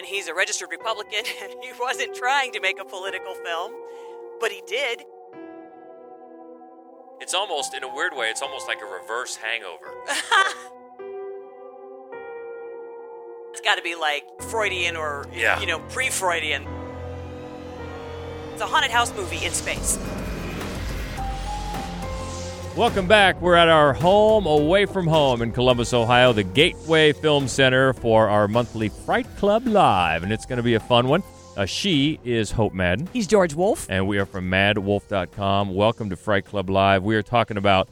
and he's a registered Republican, and he wasn't trying to make a political film, but he did. It's almost, in a weird way, it's almost like a reverse hangover. It's got to be like Freudian or, Yeah. you know, pre Freudian. It's a haunted house movie in space. Welcome back. We're at our home away from home in Columbus, Ohio, the Gateway Film Center for our monthly Fright Club Live, and it's going to be a fun one. Uh, she is Hope Madden, He's George Wolf. and we are from madwolf.com. Welcome to Fright Club Live. We are talking about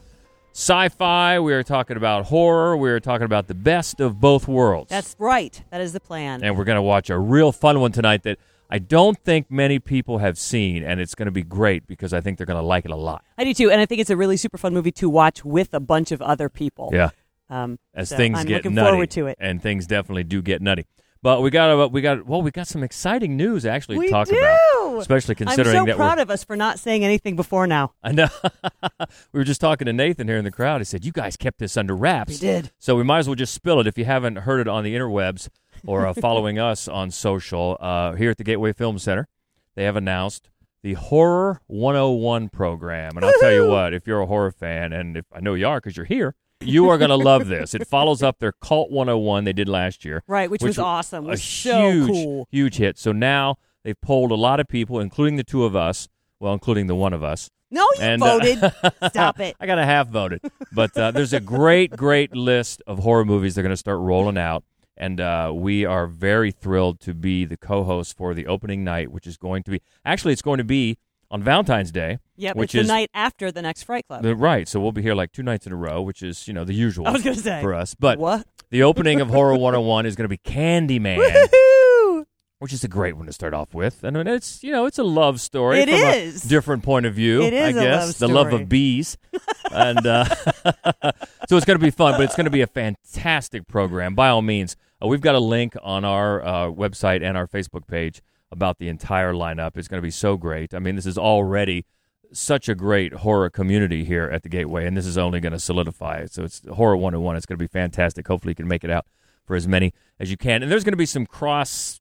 sci fi, we are talking about horror, we are talking about the best of both worlds. That's right. That is the plan. and we're going to watch a real fun one tonight that I don't think many people have seen, and it's going to be great because I think they're going to like it a lot. I do too, and I think it's a really super fun movie to watch with a bunch of other people. Yeah. Um, as so things I'm get looking nutty. forward to it. and things definitely do get nutty. But we got we got well, we got some exciting news actually We to talk do. about, especially considering I'm so that proud we're. of us for not saying anything before now. I know we were just talking to Nathan here in the crowd. He said you guys kept this under wraps. We did. So we might as well just spill it if you haven't heard it on the interwebs or uh, following us on social. Uh, here at the Gateway Film Center, they have announced the Horror 101 program, and I'll tell you what, if you're a horror fan, and if I know you are because you're here, you are going to love this. It follows up their Cult 101 they did last year. Right, which, was wa- awesome. a was so huge, cool. huge hit. So now they've polled a lot of people, including the two of us. Well, including the one of us. No, you And, uh, voted. Stop it. I got a half voted, but uh, there's a great, great list of horror movies they're going to start rolling out, and uh, we are very thrilled to be the co-host for the opening night, which is going to be actually it's going to be on Valentine's Day. Yep, which is the night after the next Fright Club. the- right. So we'll be here like two nights in a row, which is you know the usual I was going to say. for us. But what? the opening of Horror 101 is going to be Candyman. Woohoo! which is a great one to start off with. And it's you know it's a love story. It from is. a different point of view. It is I guess love the love of bees, and uh, so it's going to be fun. But it's going to be a fantastic program. By all means, uh, we've got a link on our uh, website and our Facebook page about the entire lineup. It's going to be so great. I mean, this is already such a great horror community here at the Gateway, and this is only going to solidify it. So it's Horror 101. It's going to be fantastic. Hopefully, you can make it out for as many as you can. And there's going to be some cross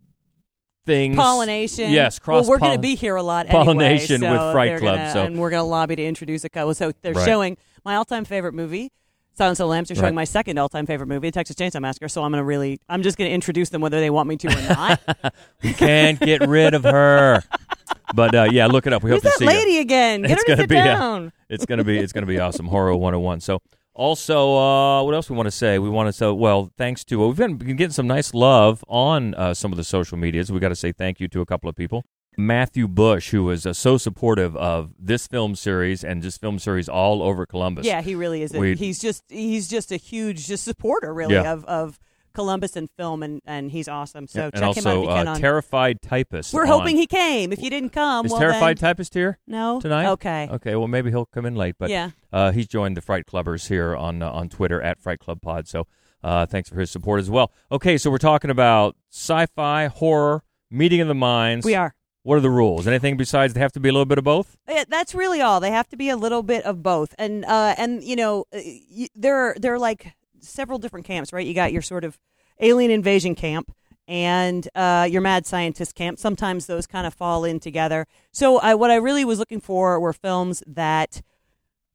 things. Pollination. Yes, cross Well, we're going to be here a lot pollination anyway, with so Fright Club, gonna- so- and we're going to lobby to introduce a couple. So they're Right. showing my all-time favorite movie. Silence of the Lambs. They're showing Right. my second all-time favorite movie, Texas Chainsaw Massacre. So I'm going to really, I'm just going to introduce them whether they want me to or not. We can't get rid of her. But uh, yeah, look it up. We Who's hope to that see lady you. again? Get It's her to gonna sit be, uh, down. It's gonna be it's gonna be awesome. Horror 101. So also, uh, what else we want to say? We want to say well, thanks to well, we've been, been getting some nice love on uh, some of the social medias. We got to say thank you to a couple of people. Matthew Bush, who was uh, so supportive of this film series and just film series all over Columbus. Yeah, he really is. A, he's just he's just a huge just supporter really Yeah. of of Columbus and film, and and he's awesome. So and check him out also if you can. uh, on. terrified typist. We're on- hoping he came. If you didn't come, is well terrified then, typist here no tonight. Okay. Okay, well maybe he'll come in late, but yeah. Uh, he's joined the Fright Clubbers here on uh, on Twitter at Fright Club Pod. So uh, thanks for his support as well. Okay, so we're talking about sci-fi, horror, meeting of the minds. We are. What are the rules? Anything besides they have to be a little bit of both? Yeah, that's really all. They have to be a little bit of both, and uh, and you know, uh, there are there are like several different camps, right? You got your sort of alien invasion camp and uh, your mad scientist camp. Sometimes those kind of fall in together. So I, what I really was looking for were films that.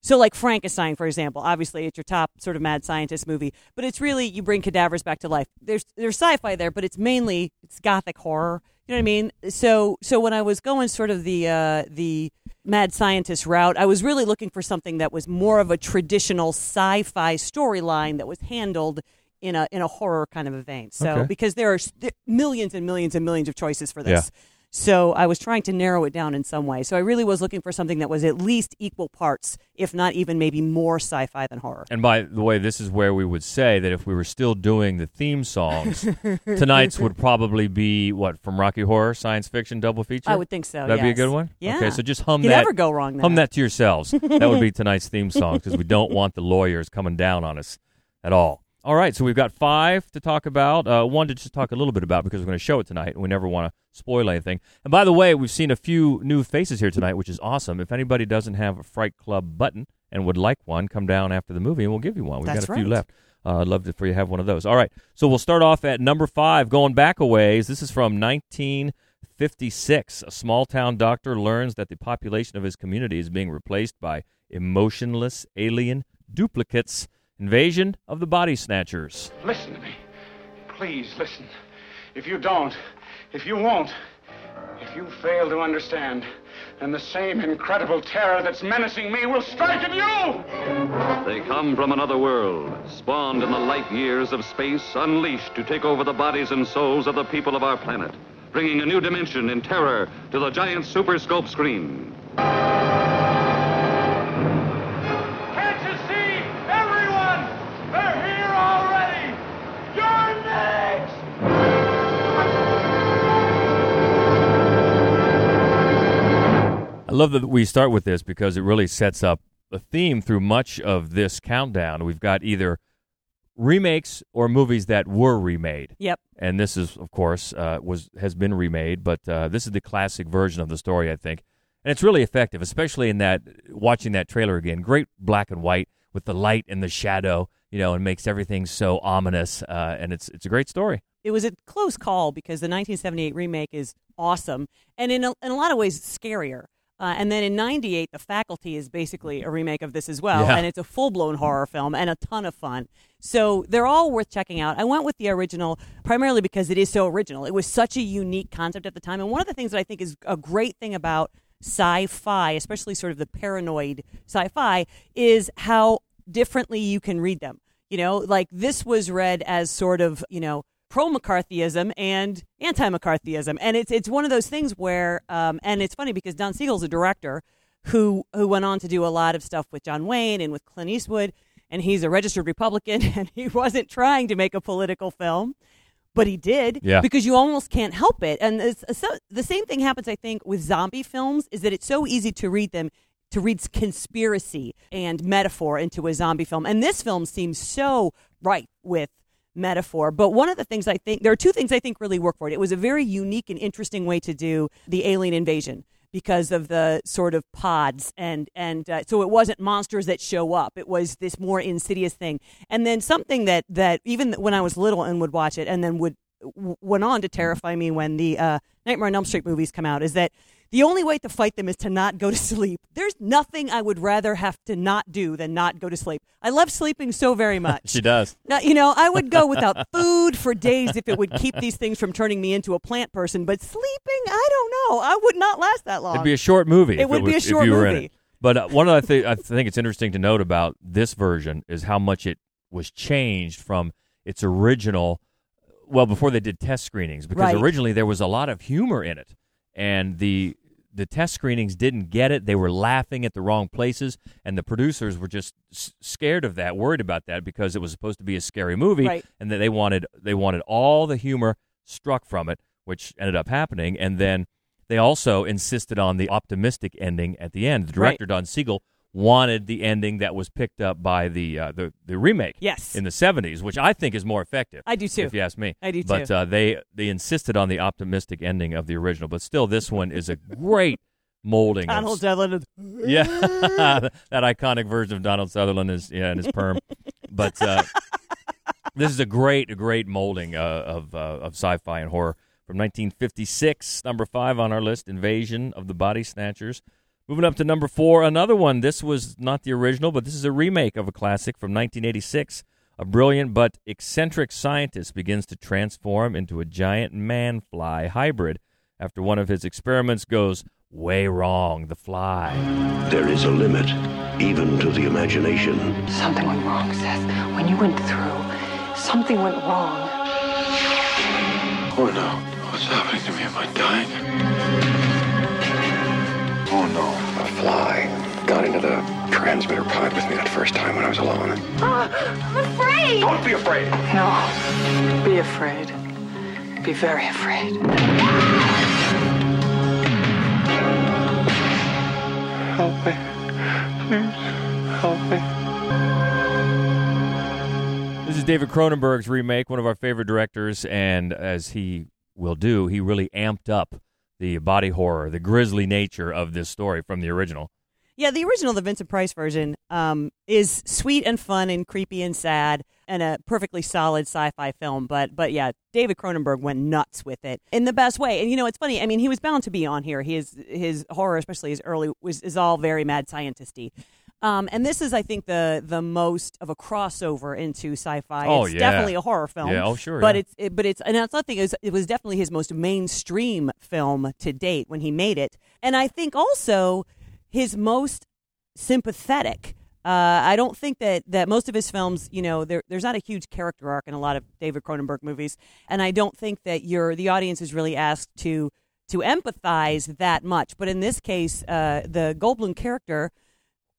So, like Frankenstein, for example, obviously it's your top sort of mad scientist movie, but it's really you bring cadavers back to life. There's there's sci-fi there, but it's mainly it's gothic horror. You know what I mean? So so when I was going sort of the uh, the mad scientist route, I was really looking for something that was more of a traditional sci-fi storyline that was handled in a in a horror kind of a vein. So Okay. because there are s- there- millions and millions and millions of choices for this. Yeah. So I was trying to narrow it down in some way. So I really was looking for something that was at least equal parts, if not even maybe more sci-fi than horror. And by the way, this is where we would say that if we were still doing the theme songs, tonight's would probably be what from Rocky Horror, science fiction double feature. I would think so. That'd be a good one. Yeah. Okay, so just hum that you that. never go wrong there. Hum that to yourselves. that would be tonight's theme song because we don't want the lawyers coming down on us at all. All right, so we've got five to talk about. Uh, one to just talk a little bit about because we're going to show it tonight, and we never want to spoil anything. And by the way, we've seen a few new faces here tonight, which is awesome. If anybody doesn't have a Fright Club button and would like one, come down after the movie, and we'll give you one. We've That's got a few left. Uh, I'd love to, for you to have one of those. All right, so we'll start off at number five, going back a ways. This is from 1956. A small town doctor learns that the population of his community is being replaced by emotionless alien duplicates. Invasion of the Body Snatchers. Listen to me. Please listen. If you don't, if you won't, if you fail to understand, then the same incredible terror that's menacing me will strike at you! They come from another world, spawned in the light years of space, unleashed to take over the bodies and souls of the people of our planet, bringing a new dimension in terror to the giant super scope screen. I love that we start with this because it really sets up a theme through much of this countdown. We've got either remakes or movies that were remade. Yep. And this is, of course, uh, was has been remade, but uh, this is the classic version of the story, I think, and it's really effective, especially in that watching that trailer again. Great black and white with the light and the shadow, you know, and makes everything so ominous. Uh, and it's it's a great story. It was a close call because the 1978 remake is awesome and in a, in a lot of ways scarier. Uh, and then in 98, The Faculty is basically a remake of this as well. Yeah. And it's a full blown horror film and a ton of fun. So they're all worth checking out. I went with the original primarily because it is so original. It was such a unique concept at the time. And one of the things that I think is a great thing about sci fi, especially sort of the paranoid sci fi, is how differently you can read them. You know, like this was read as sort of, you know, pro McCarthyism and anti McCarthyism, and it's it's one of those things where, um, and it's funny because Don Siegel's a director who who went on to do a lot of stuff with John Wayne and with Clint Eastwood, and he's a registered Republican, and he wasn't trying to make a political film. But he did, Yeah. because you almost can't help it. And it's, so, the same thing happens, I think, with zombie films. Is that it's so easy to read them, to read conspiracy and metaphor into a zombie film. And this film seems so right with metaphor. But one of the things I think, there are two things I think really work for it. It was a very unique and interesting way to do the alien invasion because of the sort of pods and and uh, so it wasn't monsters that show up it was this more insidious thing and then something that that even when i was little and would watch it and then would w- went on to terrify me when the uh, nightmare on elm street movies come out is that the only way to fight them is to not go to sleep there's nothing i would rather have to not do than not go to sleep i love sleeping so very much She does. now, you know, I would go without food for days if it would keep these things from turning me into a plant person. But sleeping, I don't know. I would not last that long. It'd be a short movie. It would be was- a short if you were in movie. But uh, one of the things I think it's interesting to note about this version is how much it was changed from its original. Well, before they did test screenings, because Right. originally there was a lot of humor in it, and the the test screenings didn't get it. They were laughing at the wrong places, and the producers were just s- scared of that, worried about that, because it was supposed to be a scary movie, Right. and that they wanted they wanted all the humor struck from it, which ended up happening, and then they also insisted on the optimistic ending at the end. The Right. director Don Siegel wanted the ending that was picked up by the uh, the the remake Yes. in the 70s, which I think is more effective. I do too. If you ask me. I do But too. uh, they they insisted on the optimistic ending of the original, but still this one is a great molding of Donald Sutherland. yeah, that iconic version of Donald Sutherland is yeah in his perm, but uh, this is a great, a great molding uh, of uh, of sci-fi and horror from 1956. Number five on our list, Invasion of the Body Snatchers. Moving up to number four, another one. This was not the original, but this is a remake of a classic from 1986. A brilliant but eccentric scientist begins to transform into a giant man-fly hybrid after one of his experiments goes way wrong. The fly. There is a limit, even to the imagination. Something went wrong, Seth. When you went through, something went wrong. Oh no. What's happening to me? Am I dying? Oh no. A fly got into the transmitter pod with me that first time when I was alone. Ah, I'm afraid! Don't be afraid. No. Be afraid. Be very afraid. Help me. Please. Help me. This is David Cronenberg's remake, one of our favorite directors, and as he will do, he really amped up the body horror, the grisly nature of this story from the original. Yeah, the original, the Vincent Price version, um, is sweet and fun and creepy and sad. and a perfectly solid sci-fi film. But but yeah, David Cronenberg went nuts with it in the best way. And you know, it's funny. I mean, he was bound to be on here. His his horror, especially his early, was is all very mad scientisty. Um, and this is, I think, the the most of a crossover into sci-fi. Oh, it's yeah. definitely a horror film. Yeah, oh, sure, But yeah. it's it, but it's and that's nothing. Was, it was definitely his most mainstream film to date when he made it, and I think also his most sympathetic. Uh, I don't think that, that most of his films, you know, there, there's not a huge character arc in a lot of David Cronenberg movies, and I don't think that you're the audience is really asked to to empathize that much. But in this case, uh, the Goldblum character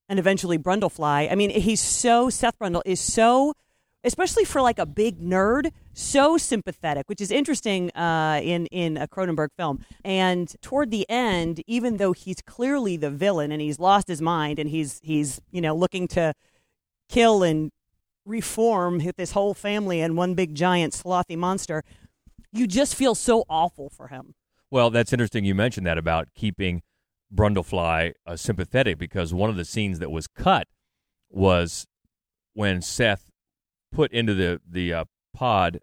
and eventually Brundlefly. I mean, he's so Seth Brundle is so, especially for like a big nerd, so sympathetic, which is interesting uh, in in a Cronenberg film. And toward the end, even though he's clearly the villain and he's lost his mind and he's he's you know looking to kill and reform this whole family and one big giant slothy monster, you just feel so awful for him. Well, that's interesting you mentioned that about keeping Brundlefly uh, sympathetic because one of the scenes that was cut was when Seth put into the the uh, pod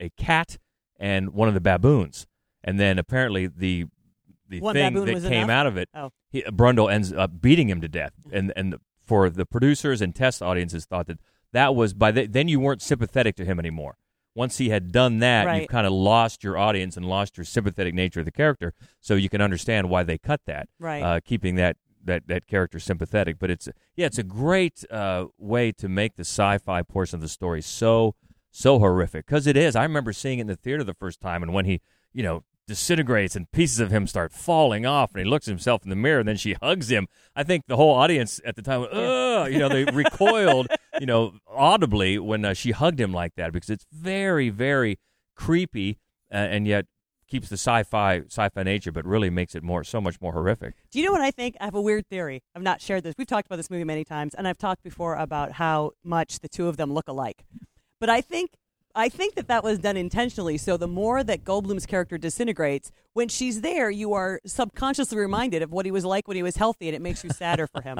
a cat and one of the baboons, and then apparently the the One thing that came enough? out of it, Oh. he, Brundle ends up beating him to death, and and for the producers and test audiences thought that that was by the, then you weren't sympathetic to him anymore. Once he had done that, Right. you've kind of lost your audience and lost your sympathetic nature of the character. So you can understand why they cut that, Right. Uh, keeping that that that character sympathetic. But it's yeah, it's a great uh, way to make the sci-fi portion of the story so so horrific because it is. I remember seeing it in the theater the first time, and when he you know disintegrates and pieces of him start falling off, and he looks at himself in the mirror, and then she hugs him. I think the whole audience at the time, went, ugh, you know, they recoiled, you know, audibly when uh, she hugged him like that because it's very very creepy uh, and yet keeps the sci-fi sci-fi nature, but really makes it more so much more horrific. Do you know what I think? I have a weird theory. I've not shared this. We've talked about this movie many times, and I've talked before about how much the two of them look alike. But I think I think that that was done intentionally. So the more that Goldblum's character disintegrates, when she's there, you are subconsciously reminded of what he was like when he was healthy, and it makes you sadder for him.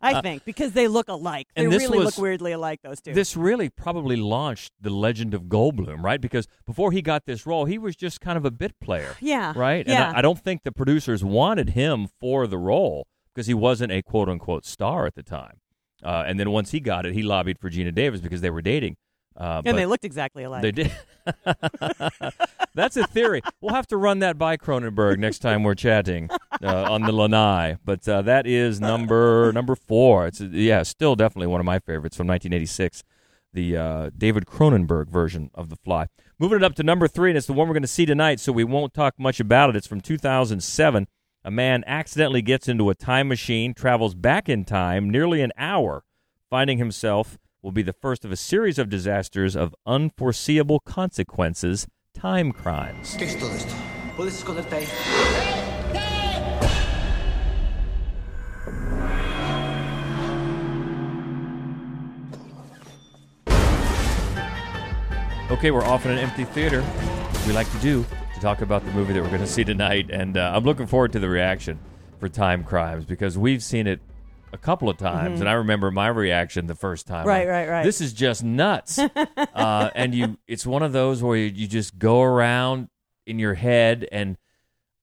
I think because they look alike. They And really was- look weirdly alike. Those two. This really probably launched the legend of Goldblum, right? Because before he got this role, he was just kind of a bit player. Yeah, Right? And yeah. I, I don't think the producers wanted him for the role because he wasn't a quote unquote star at the time. Uh, and then once he got it, he lobbied for Geena Davis because they were dating. Uh, and they looked exactly alike. They did. That's a theory. We'll have to run that by Cronenberg next time we're chatting uh, on the Lanai. But uh, that is number number four. It's yeah, still definitely one of my favorites from 1986, the uh, David Cronenberg version of The Fly. Moving it up to number three, and it's the one we're going to see tonight, so we won't talk much about it. It's from 2007. A man accidentally gets into a time machine, travels back in time nearly an hour, finding himself will be the first of a series of disasters of unforeseeable consequences, time crimes. ¿Qué es todo esto? ¿Puedes esconderte ahí? Okay, we're off in an empty theater, as we like to do, to talk about the movie that we're going to see tonight. And uh, I'm looking forward to the reaction for Time Crimes because we've seen it a couple of times, Mhm. and I remember my reaction the first time. Right, Like, right, right. This is just nuts. uh, and you, it's one of those where you, you just go around in your head, and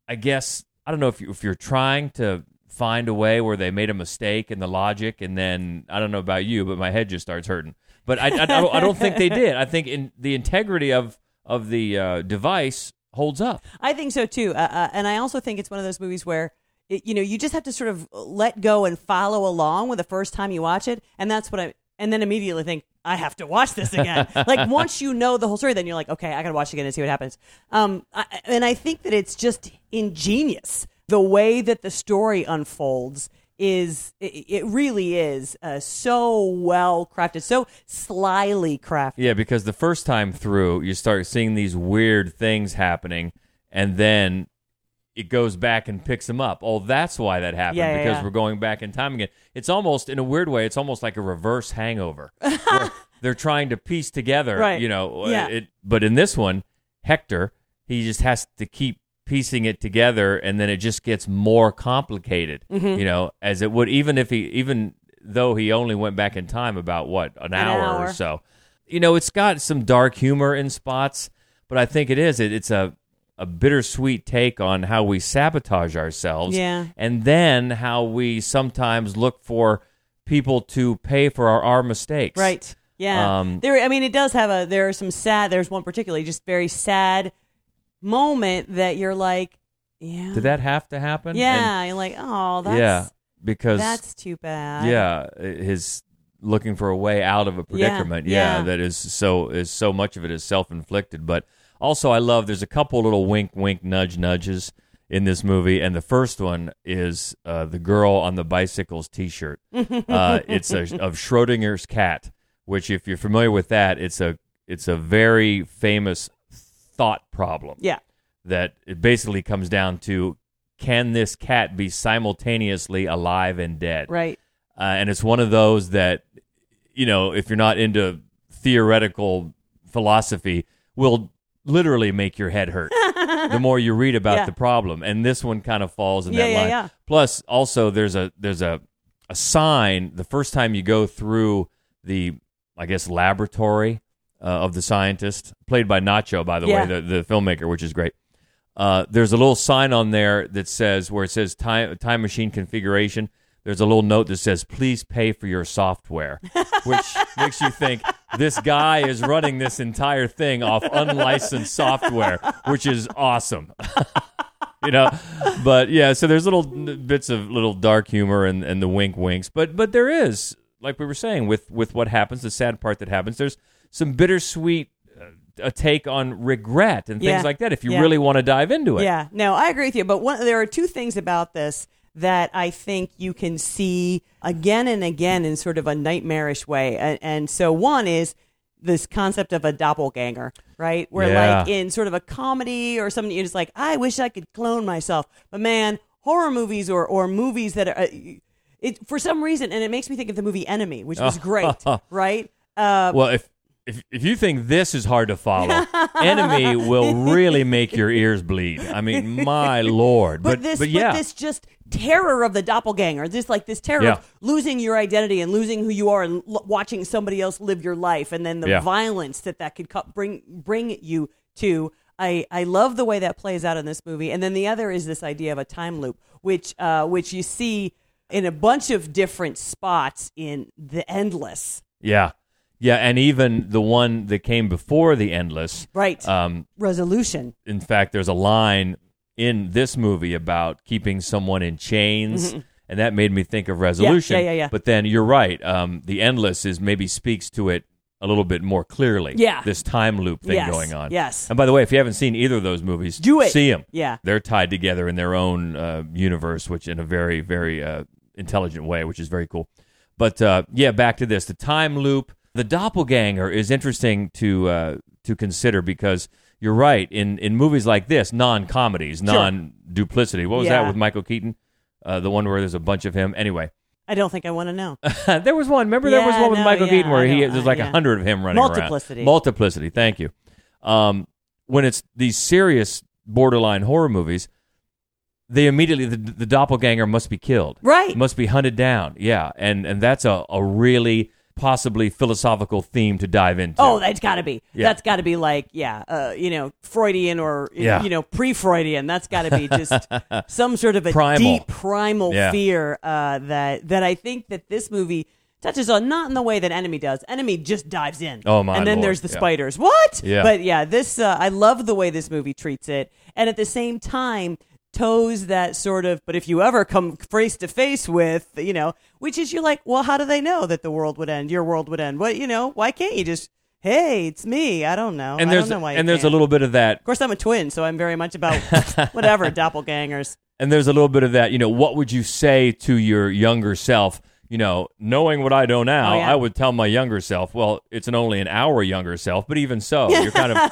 I guess I don't know if you, if you're trying to find a way where they made a mistake in the logic, and then I don't know about you, but my head just starts hurting. But I, I, I don't, I don't think they did. I think in the integrity of of the uh, device holds up. I think so too, uh, uh, and I also think it's one of those movies where it, you know you just have to sort of let go and follow along with the first time you watch it, and that's what I and then immediately think I have to watch this again. like once you know the whole story, then you're like, okay, I got to watch it again and see what happens. Um, I, and I think that it's just ingenious the way that the story unfolds is it, it really is uh, so well crafted, so slyly crafted. Yeah, because the first time through, you start seeing these weird things happening, and then it goes back and picks them up. Oh, that's why that happened Yeah, yeah, because yeah. we're going back in time again. It's almost, in a weird way, it's almost like a reverse hangover. they're trying to piece together, Right. you know. Yeah. It, but in this one, Hector, he just has to keep piecing it together, and then it just gets more complicated. Mhm. You know, as it would even if he even though he only went back in time about what an, An hour, hour. or so. you know, it's got some dark humor in spots, but I think it is. It, it's a a bittersweet take on how we sabotage ourselves, Yeah. and then how we sometimes look for people to pay for our, our mistakes. Right. Yeah. Um, there. I mean, it does have a. There are some sad. There's one particularly just very sad moment that you're like, yeah. Did that have to happen? Yeah. you're like, oh, that's yeah, because that's too bad. yeah, his looking for a way out of a predicament. yeah. that is so is so much of it is self inflicted. But also, I love there's a couple little wink, wink, nudge, nudges in this movie, and the first one is uh, the girl on the bicycle's T-shirt. uh, it's a, of Schrodinger's cat, which, if you're familiar with that, it's a it's a very famous thought problem Yeah. that it basically comes down to can this cat be simultaneously alive and dead? Right. Uh, and it's one of those that, you know, if you're not into theoretical philosophy, will literally make your head hurt the more you read about Yeah. the problem. And this one kind of falls in Yeah, that yeah, line. yeah. Plus, also there's a there's a a sign the first time you go through the I guess laboratory uh, of the scientist, played by Nacho, by the way, the, the filmmaker, which is great. Uh, there's a little sign on there that says where it says time time machine configuration. There's a little note that says please pay for your software, which makes you think this guy is running this entire thing off unlicensed software, which is awesome. you know, but yeah, so there's little bits of little dark humor and, and the wink winks, but but there is like we were saying with with what happens, the sad part that happens. There's some bittersweet uh, a take on regret and things Yeah. like that. If you Yeah. really want to dive into it, Yeah, no, I agree with you. But one, there are two things about this that I think you can see again and again in sort of a nightmarish way. And, and so one is this concept of a doppelganger, right? Where Yeah. like in sort of a comedy or something, you're just like, I wish I could clone myself. But man, horror movies or or movies that are. Uh, it, for some reason, and it makes me think of the movie Enemy, which was great, right? Uh, Well, if if if you think this is hard to follow, Enemy will really make your ears bleed. I mean, my lord! But, But this, but yeah, this just terror of the doppelganger, this like this terror Yeah. of losing your identity and losing who you are and l- watching somebody else live your life, and then the Yeah. violence that that could co- bring bring you to. I, I love the way that plays out in this movie, and then the other is this idea of a time loop, which uh, which you see in a bunch of different spots in the endless. yeah, yeah, and even the one that came before the Endless, Right. Um, Resolution. in fact, there's a line in this movie about keeping someone in chains. And that made me think of resolution. Mm-hmm. yeah, yeah. But then you're right. Um, the endless is maybe speaks to it a little bit more clearly. Yeah. This time loop thing Yes, going on. yes. And by the way, if you haven't seen either of those movies, Do it. See them. Yeah. They're tied together in their own uh, universe, which in a very, very uh, intelligent way, which is very cool. But uh, yeah, back to this: the time loop, the doppelganger is interesting to uh, to consider because you're right in in movies like this, non comedies, non duplicity. What was that with Michael Keaton? Uh, the one where there's a bunch of him. Anyway, I don't think I want to know. there was one. Remember, there was one with no, Michael yeah, Keaton where he there's like a yeah. hundred of him running Multiplicity. around. Multiplicity. Thank you. Um, when it's these serious borderline horror movies, they immediately the, the doppelganger must be killed. Right. Must be hunted down. Yeah, and and that's a, a really possibly philosophical theme to dive into. Oh, that's got to be. Yeah. That's got to be like, yeah, uh, you know, Freudian or Yeah. you know, pre-Freudian. That's got to be just some sort of a Primal. deep primal Yeah. fear uh, that that I think that this movie touches on, not in the way that Enemy does. Enemy just dives in. Oh, my And then Lord. there's the Yeah. spiders. What? Yeah. But yeah, this uh, I love the way this movie treats it, and at the same time toes that sort of but if you ever come face to face with you know which is you're like well how do they know that the world would end your world would end what you know why can't you just hey it's me i don't know and I there's don't know why and there's a little bit of that of course i'm a twin so i'm very much about whatever doppelgangers and there's a little bit of that. You know, what would you say to your younger self? You know, knowing what I know now, Oh, yeah. I would tell my younger self, well, it's an only an hour younger self, but even so, you're kind of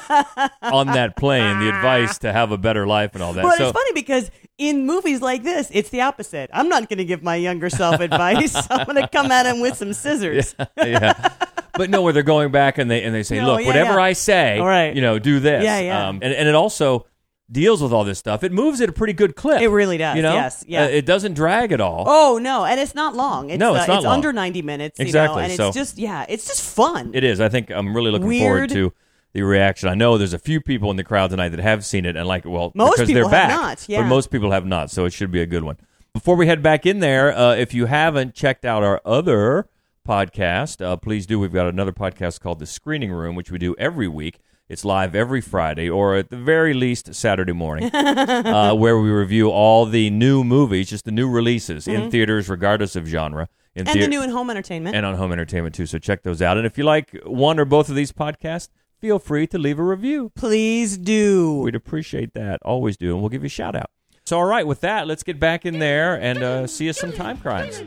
on that plane, the advice to have a better life and all that. but so, it's funny because in movies like this it's the opposite i'm not going to give my younger self advice i'm going to come at him with some scissors yeah. But no, where they're going back and they and they say, No, look, yeah, whatever yeah. I say, All right. you know, do this. Yeah, yeah. Um, and and it also deals with all this stuff. It moves at a pretty good clip. It really does, You know, yes, yeah. Uh, it doesn't drag at all. Oh no, and it's not long. It's, No, it's uh, not it's long. under ninety minutes. You Exactly, know, and so- it's just yeah, it's just fun. It is. I think I'm really looking forward to the reaction. I know there's a few people in the crowd tonight that have seen it and like, it. well, Most because people they're have not, yeah. but most people have not. So it should be a good one. Before we head back in there, uh, if you haven't checked out our other podcast, uh, please do. We've got another podcast called The Screening Room, which we do every week. It's live every Friday, or at the very least Saturday morning, uh, where we review all the new movies, just the new releases in theaters, regardless of genre. In Mm-hmm. and thea- the new and home entertainment. and on home entertainment too. So check those out. And if you like one or both of these podcasts, feel free to leave a review. Please do. We'd appreciate that. Always do, and we'll give you a shout out. So all right, with that, let's get back in there and uh, see us some time crimes.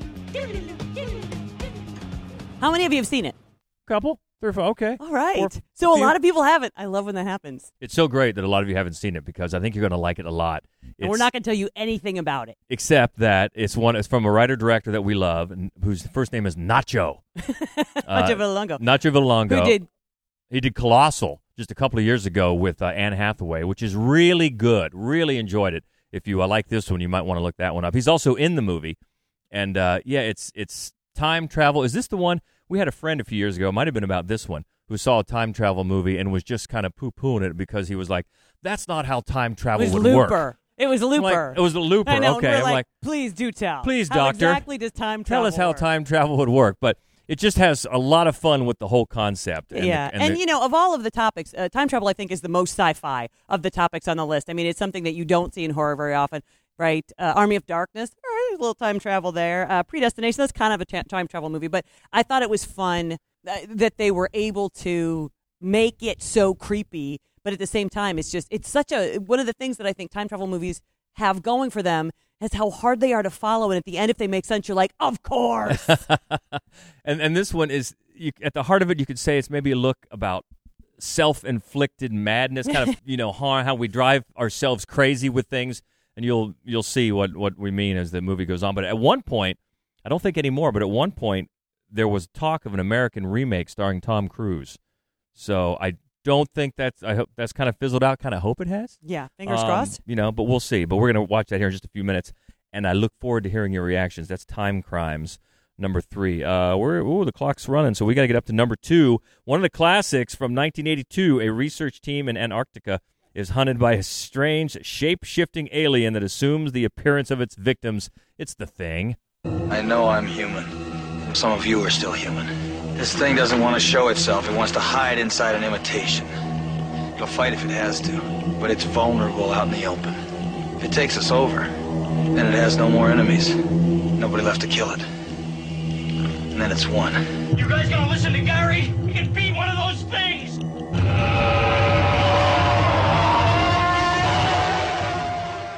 How many of you have seen it? Couple, three, or four. Okay. All right. Four- so a few. lot of people haven't. I love when that happens. It's so great that a lot of you haven't seen it because I think you're going to like it a lot. and we're not going to tell you anything about it. except that it's one. It's from a writer director that we love, and whose first name is Nacho. Nacho Vigalondo. Nacho Vigalondo. Who did? He did Colossal just a couple of years ago with uh, Anne Hathaway, which is really good. Really enjoyed it. If you uh, like this one, you might want to look that one up. He's also in the movie, and uh, yeah, it's it's time travel. Is this the one we had a friend a few years ago? It might have been about this one who saw a time travel movie and was just kind of poo pooing it because he was like, "That's not how time travel would Looper. work." It was I'm like, Looper. it was a Looper. I know, okay, and I'm like, like, please do tell. Please, How doctor. exactly does time travel tell us how work? time travel would work. But it just has a lot of fun with the whole concept. And yeah, the, and, the- you know, of all of the topics, uh, time travel I think is the most sci-fi of the topics on the list. I mean, it's something that you don't see in horror very often, right? Uh, Army of Darkness, right, there's a little time travel there. Uh, Predestination, that's kind of a ta- time travel movie, but I thought it was fun uh, that they were able to make it so creepy, but at the same time, it's just it's such a one of the things that I think time travel movies have going for them is how hard they are to follow, and at the end, if they make sense, you're like, of course. and and this one is you, at the heart of it. You could say it's maybe a look about self-inflicted madness, kind of you know harm, how we drive ourselves crazy with things, and you'll you'll see what what we mean as the movie goes on. But at one point, I don't think anymore. But at one point, there was talk of an American remake starring Tom Cruise. So I don't think that's I hope that's kind of fizzled out. Kind of hope it has. yeah, fingers Um, crossed. You know, but we'll see. But we're going to watch that here in just a few minutes, and I look forward to hearing your reactions. That's Time Crimes number three. Uh, we're ooh, the clock's running, so we got to get up to number two. One of the classics from 1982. A research team in Antarctica is hunted by a strange, shape-shifting alien that assumes the appearance of its victims. It's the thing. I know I'm human. Some of you are still human. This thing doesn't want to show itself. It wants to hide inside an imitation. It'll fight if it has to, but it's vulnerable out in the open. If it takes us over, then it has no more enemies. Nobody left to kill it. And then it's won. You guys gonna listen to Gary? He can beat one of those things!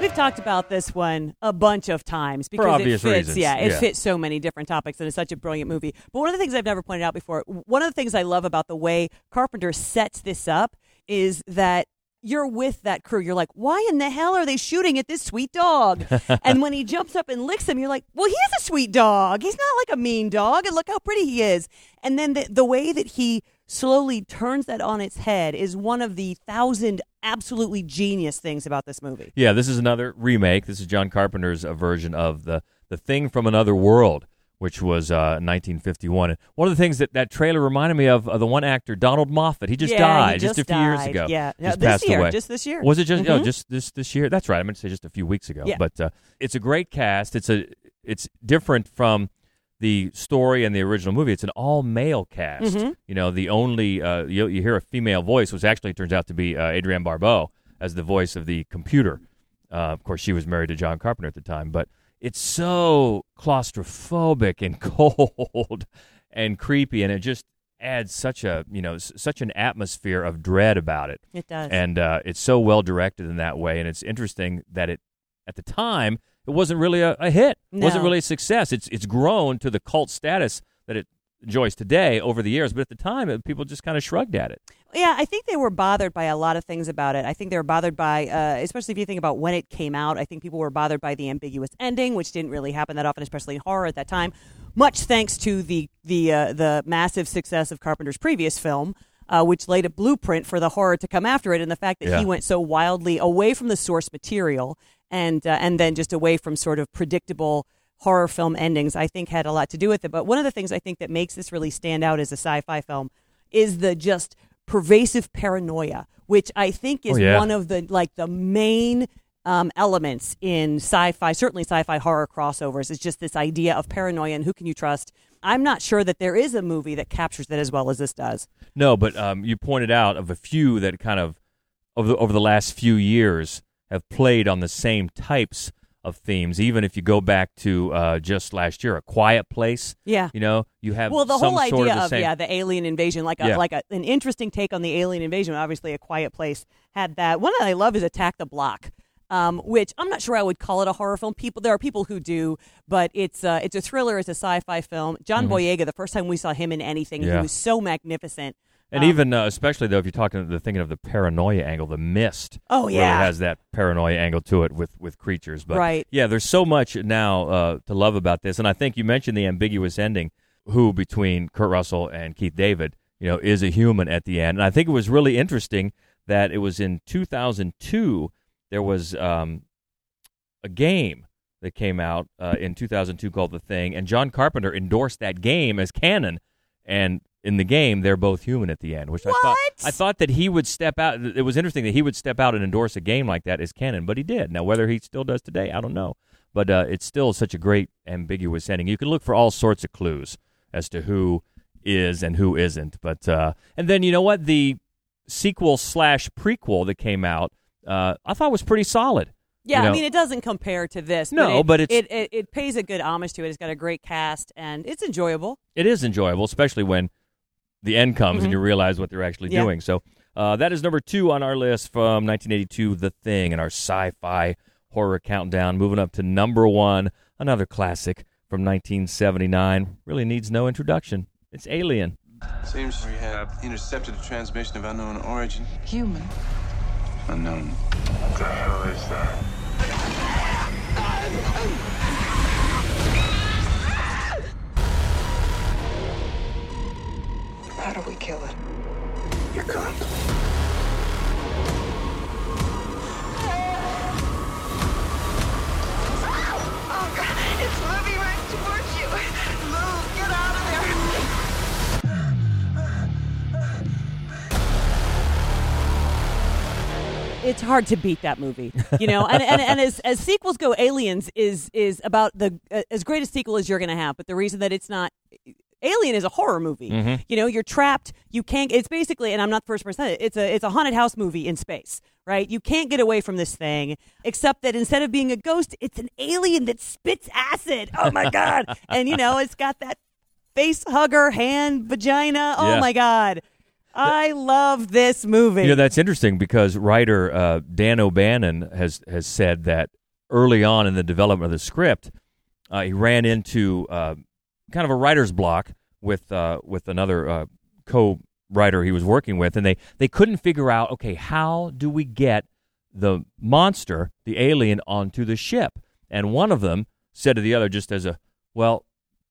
We've talked about this one a bunch of times because it fits. reasons, Yeah, it yeah. fits so many different topics, and it's such a brilliant movie. But one of the things I've never pointed out before, one of the things I love about the way Carpenter sets this up is that you're with that crew. You're like, why in the hell are they shooting at this sweet dog? and when he jumps up and licks him, you're like, well, he is a sweet dog. He's not like a mean dog, and look how pretty he is. And then the, the way that he slowly turns that on its head is one of the thousand absolutely genius things about this movie. Yeah, this is another remake. This is John Carpenter's uh, version of the the thing from another world, which was uh, 1951. And one of the things that that trailer reminded me of, uh, the one actor Donald Moffat. He just Yeah, died he just a few years ago. Yeah. No, just this year, away. just this year. Was it just? Oh, Mhm. just this this year. That's right. I meant to say just a few weeks ago. Yeah. But uh, it's a great cast. It's a it's different from the story and the original movie. It's an all male cast. Mhm. You know, the only uh, you, you hear a female voice, which actually turns out to be uh, Adrienne Barbeau as the voice of the computer. Uh, of course, she was married to John Carpenter at the time, but it's so claustrophobic and cold and creepy, and it just adds such a you know s- such an atmosphere of dread about it. It does. and uh, it's so well directed in that way, and it's interesting that it at the time it wasn't really a, a hit, it wasn't really a success. It's it's grown to the cult status that it enjoys today over the years, but at the time it, people just kind of shrugged at it. Yeah, I think they were bothered by a lot of things about it. I think they were bothered by, uh, especially if you think about when it came out, I think people were bothered by the ambiguous ending, which didn't really happen that often, especially in horror at that time. Much thanks to the the uh, the massive success of Carpenter's previous film. uh, which laid a blueprint for the horror to come after it. And the fact that Yeah. he went so wildly away from the source material and uh, and then just away from sort of predictable horror film endings, I think had a lot to do with it. But one of the things I think that makes this really stand out as a sci-fi film is the just pervasive paranoia, which I think is Oh, yeah. one of the like the main um, elements in sci-fi, certainly sci-fi horror crossovers, is just this idea of paranoia and who can you trust. I'm not sure that there is a movie that captures that as well as this does. No, but um, you pointed out of a few that kind of over the, over the last few years have played on the same types of themes. Even if you go back to uh, just last year, A Quiet Place. Yeah. You know, you have well, the whole sort idea of, the of, same, yeah the alien invasion, like a, Yeah. like a, an interesting take on the alien invasion. Obviously, a quiet place had that. One that I love is Attack the Block, um, which I'm not sure I would call it a horror film. People, there are people who do, but it's uh, it's a thriller. It's a sci-fi film. John Boyega. The first time we saw him in anything, he Mm-hmm. Was so magnificent. And Um, even uh, especially though, if you're talking, the thinking of the paranoia angle, the mist. Oh, really yeah. has that paranoia angle to it with with creatures. But Right. yeah, there's so much now uh, to love about this, and I think you mentioned the ambiguous ending. Who between Kurt Russell and Keith David, you know, is a human at the end, and I think it was really interesting that it was in 2002. There was um, a game that came out uh, in 2002 called The Thing, and John Carpenter endorsed that game as canon. And in the game, they're both human at the end, which I thought I thought that he would step out. It was interesting that he would step out and endorse a game like that as canon, but he did. Now, whether he still does today, I don't know. But uh, it's still such a great ambiguous ending. You can look for all sorts of clues as to who is and who isn't. But uh, and then you know what the sequel slash prequel that came out, uh, I thought was pretty solid. Yeah, You know, I mean, it doesn't compare to this. No, but, but it, it's- it, it it pays a good homage to it. It's got a great cast and it's enjoyable. it is enjoyable, especially when the end comes and Mhm. you realize what they're actually Yeah. doing. So uh, that is number two on our list from 1982, The Thing, and our sci-fi horror countdown. Moving up to number one, another classic from 1979. Really needs no introduction. It's Alien. Seems we have intercepted a transmission of unknown origin. Human. Unknown. What the hell is that? How do we kill it? You can't. Oh god, it's moving right towards you. Move, get out of there. it's hard to beat that movie, you know. And and, and as, as sequels go, Aliens is is about the uh, as great a sequel as you're going to have. But the reason that it's not Alien is a horror movie. Mhm. You know, you're trapped. You can't. It's basically, and I'm not the first person. It's a it's a haunted house movie in space, right? You can't get away from this thing, except that instead of being a ghost, it's an alien that spits acid. Oh my god! and you know, it's got that face hugger, hand, vagina. Oh Yeah. my god! I love this movie. You know that's interesting because writer uh, Dan O'Bannon has has said that early on in the development of the script, uh, he ran into uh, kind of a writer's block with uh, with another uh, co-writer he was working with, and they they couldn't figure out okay how do we get the monster, the alien, onto the ship, and one of them said to the other just as a well,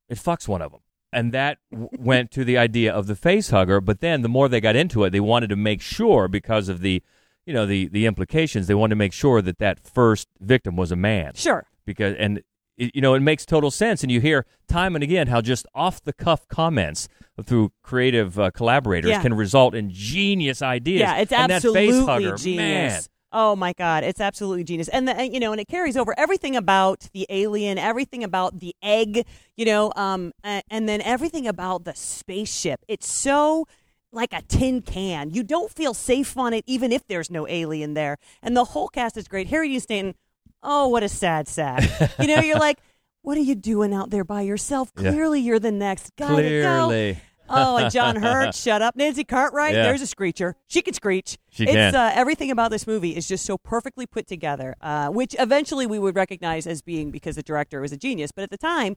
it fucks one of them. And that w- went to the idea of the face hugger. But then the more they got into it, they wanted to make sure because of the, you know, the the implications. They wanted to make sure that that first victim was a man. Sure. Because and you know it makes total sense. And you hear time and again how just off the cuff comments through creative uh, collaborators Yeah. can result in genius ideas. Yeah, it's and absolutely that face hugger, genius. Man, Oh my god, it's absolutely genius. And the you know, and it carries over everything about the alien, everything about the egg, you know, um and, and then everything about the spaceship. It's so like a tin can. You don't feel safe on it even if there's no alien there. And the whole cast is great. Harry Dean Stanton, oh, what a sad sack. you know, you're like what are you doing out there by yourself? Yeah. Clearly, you're the next guy to go. Clearly. Oh, and John Hurt, shut up. Nancy Cartwright, Yeah. there's a screecher. She can screech. She it's, can. Uh, everything about this movie is just so perfectly put together, uh, which eventually we would recognize as being because the director was a genius. But at the time,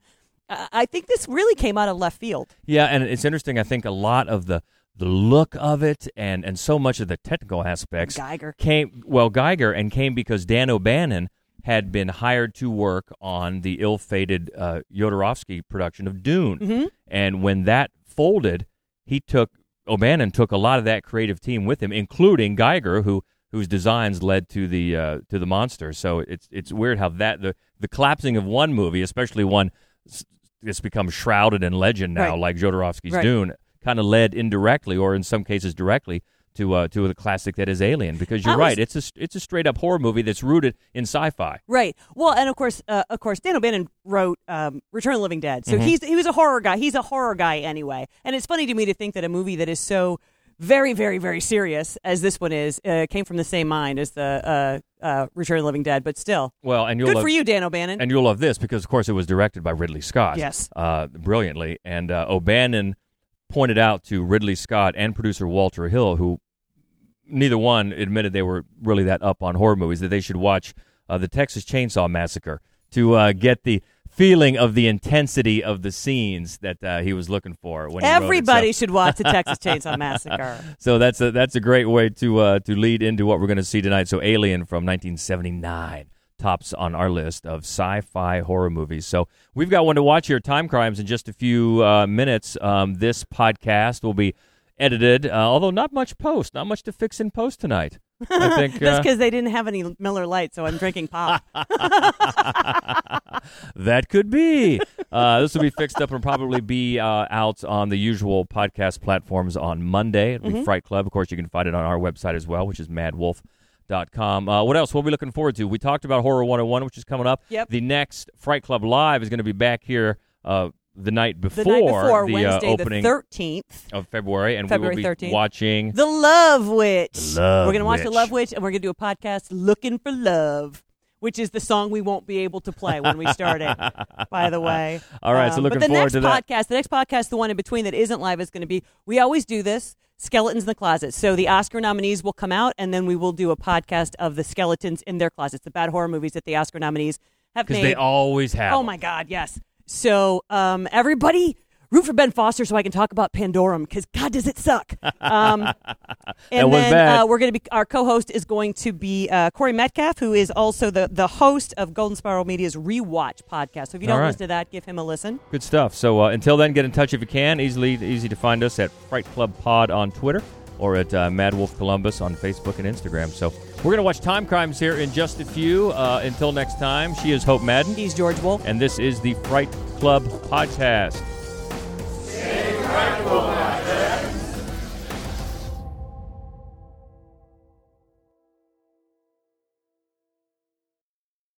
uh, I think this really came out of left field. Yeah, and it's interesting. I think a lot of the the look of it and and so much of the technical aspects Giger. came well Giger and came because Dan O'Bannon had been hired to work on the ill-fated uh, Jodorowsky production of Dune, Mhm. and when that folded, he took O'Bannon took a lot of that creative team with him, including Giger, who whose designs led to the uh, to the monster. So it's it's weird how that the the collapsing of one movie, especially one that's become shrouded in legend now, Right. like Jodorowsky's Right. Dune, kind of led indirectly, or in some cases directly. To, uh, to the classic that is Alien, because you're was- right, it's a it's a straight up horror movie that's rooted in sci-fi. Right. Well, and of course, uh, of course, Dan O'Bannon wrote um, Return of the Living Dead, so Mhm. he's he was a horror guy. He's a horror guy anyway, and it's funny to me to think that a movie that is so very, very, very serious as this one is uh, came from the same mind as the uh, uh, Return of the Living Dead, but still, Well, and you'll good love, for you, Dan O'Bannon. And you'll love this because, of course, it was directed by Ridley Scott. Yes. Uh, brilliantly. And uh, O'Bannon pointed out to Ridley Scott and producer Walter Hill, who neither one admitted they were really that up on horror movies, that they should watch uh, the Texas Chainsaw Massacre to uh, get the feeling of the intensity of the scenes that uh, he was looking for. When he. Everybody should watch the Texas Chainsaw Massacre. so that's a that's a great way to uh, to lead into what we're going to see tonight. So Alien from 1979 tops on our list of sci-fi horror movies. So we've got one to watch here, Timecrimes, in just a few uh, minutes. Um, this podcast will be edited, uh, although not much post, not much to fix in post tonight. I think That's uh, because they didn't have any Miller Lite, so I'm drinking pop. that could be. Uh, this will be fixed up and probably be uh, out on the usual podcast platforms on Monday. It'll be Mhm. Fright Club. Of course, you can find it on our website as well, which is maddwolf.com. Uh, what else? What are we looking forward to? We talked about Horror 101, which is coming up. Yep. The next Fright Club Live is going to be back here uh, the night before the night before the, Wednesday, uh, opening the 13th. of February, and February we will be 13th. watching. The Love Witch. The Love we're gonna watch The Love Witch, and we're gonna do a podcast looking for love, which is the song we won't be able to play when we start it. by the way. All right, so Um, looking but the forward next to that. podcast, the next podcast, the one in between that isn't live, is going to be. We always do this. Skeletons in the closet. So the Oscar nominees will come out, and then we will do a podcast of the skeletons in their closets, the bad horror movies that the Oscar nominees have made. Because they always have. Oh my God, yes. So um, everybody root for Ben Foster so I can talk about Pandorum because God does it suck. Um, and then. Uh, we're going to be our co-host is going to be uh, Corey Metcalf, who is also the the host of Golden Spiral Media's Rewatch podcast. So if you don't right. listen to that, give him a listen. Good stuff. So uh, until then, get in touch if you can. Easily easy to find us at Fright Club Pod on Twitter or at uh, Mad Wolf Columbus on Facebook and Instagram. So we're going to watch Timecrimes here in just a few. Uh, until next time, she is Hope Madden. He's George Wolf. And this is the Fright Club Podcast.